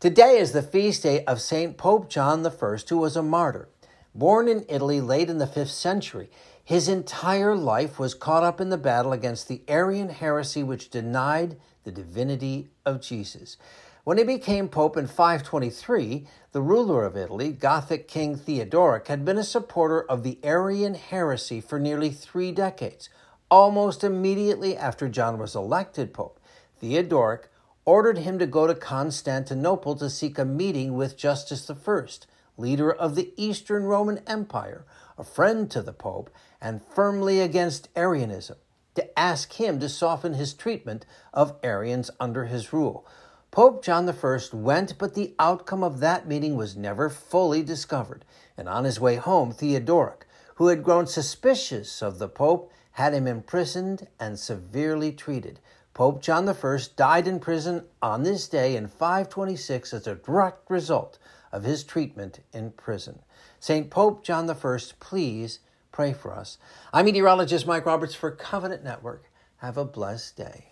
Today is the feast day of St. Pope John I, who was a martyr. Born in Italy late in the 5th century, his entire life was caught up in the battle against the Arian heresy which denied the divinity of Jesus. When he became pope in 523, the ruler of Italy, Gothic King Theodoric, had been a supporter of the Arian heresy for nearly three decades. Almost immediately after John was elected pope, Theodoric ordered him to go to Constantinople to seek a meeting with Justin I, leader of the Eastern Roman Empire, a friend to the Pope, and firmly against Arianism, to ask him to soften his treatment of Arians under his rule. Pope John I went, but the outcome of that meeting was never fully discovered. And on his way home, Theodoric, who had grown suspicious of the Pope, had him imprisoned and severely treated. Pope John I died in prison on this day in 526 as a direct result of his treatment in prison. St. Pope John I, please pray for us. I'm meteorologist Mike Roberts for Covenant Network. Have a blessed day.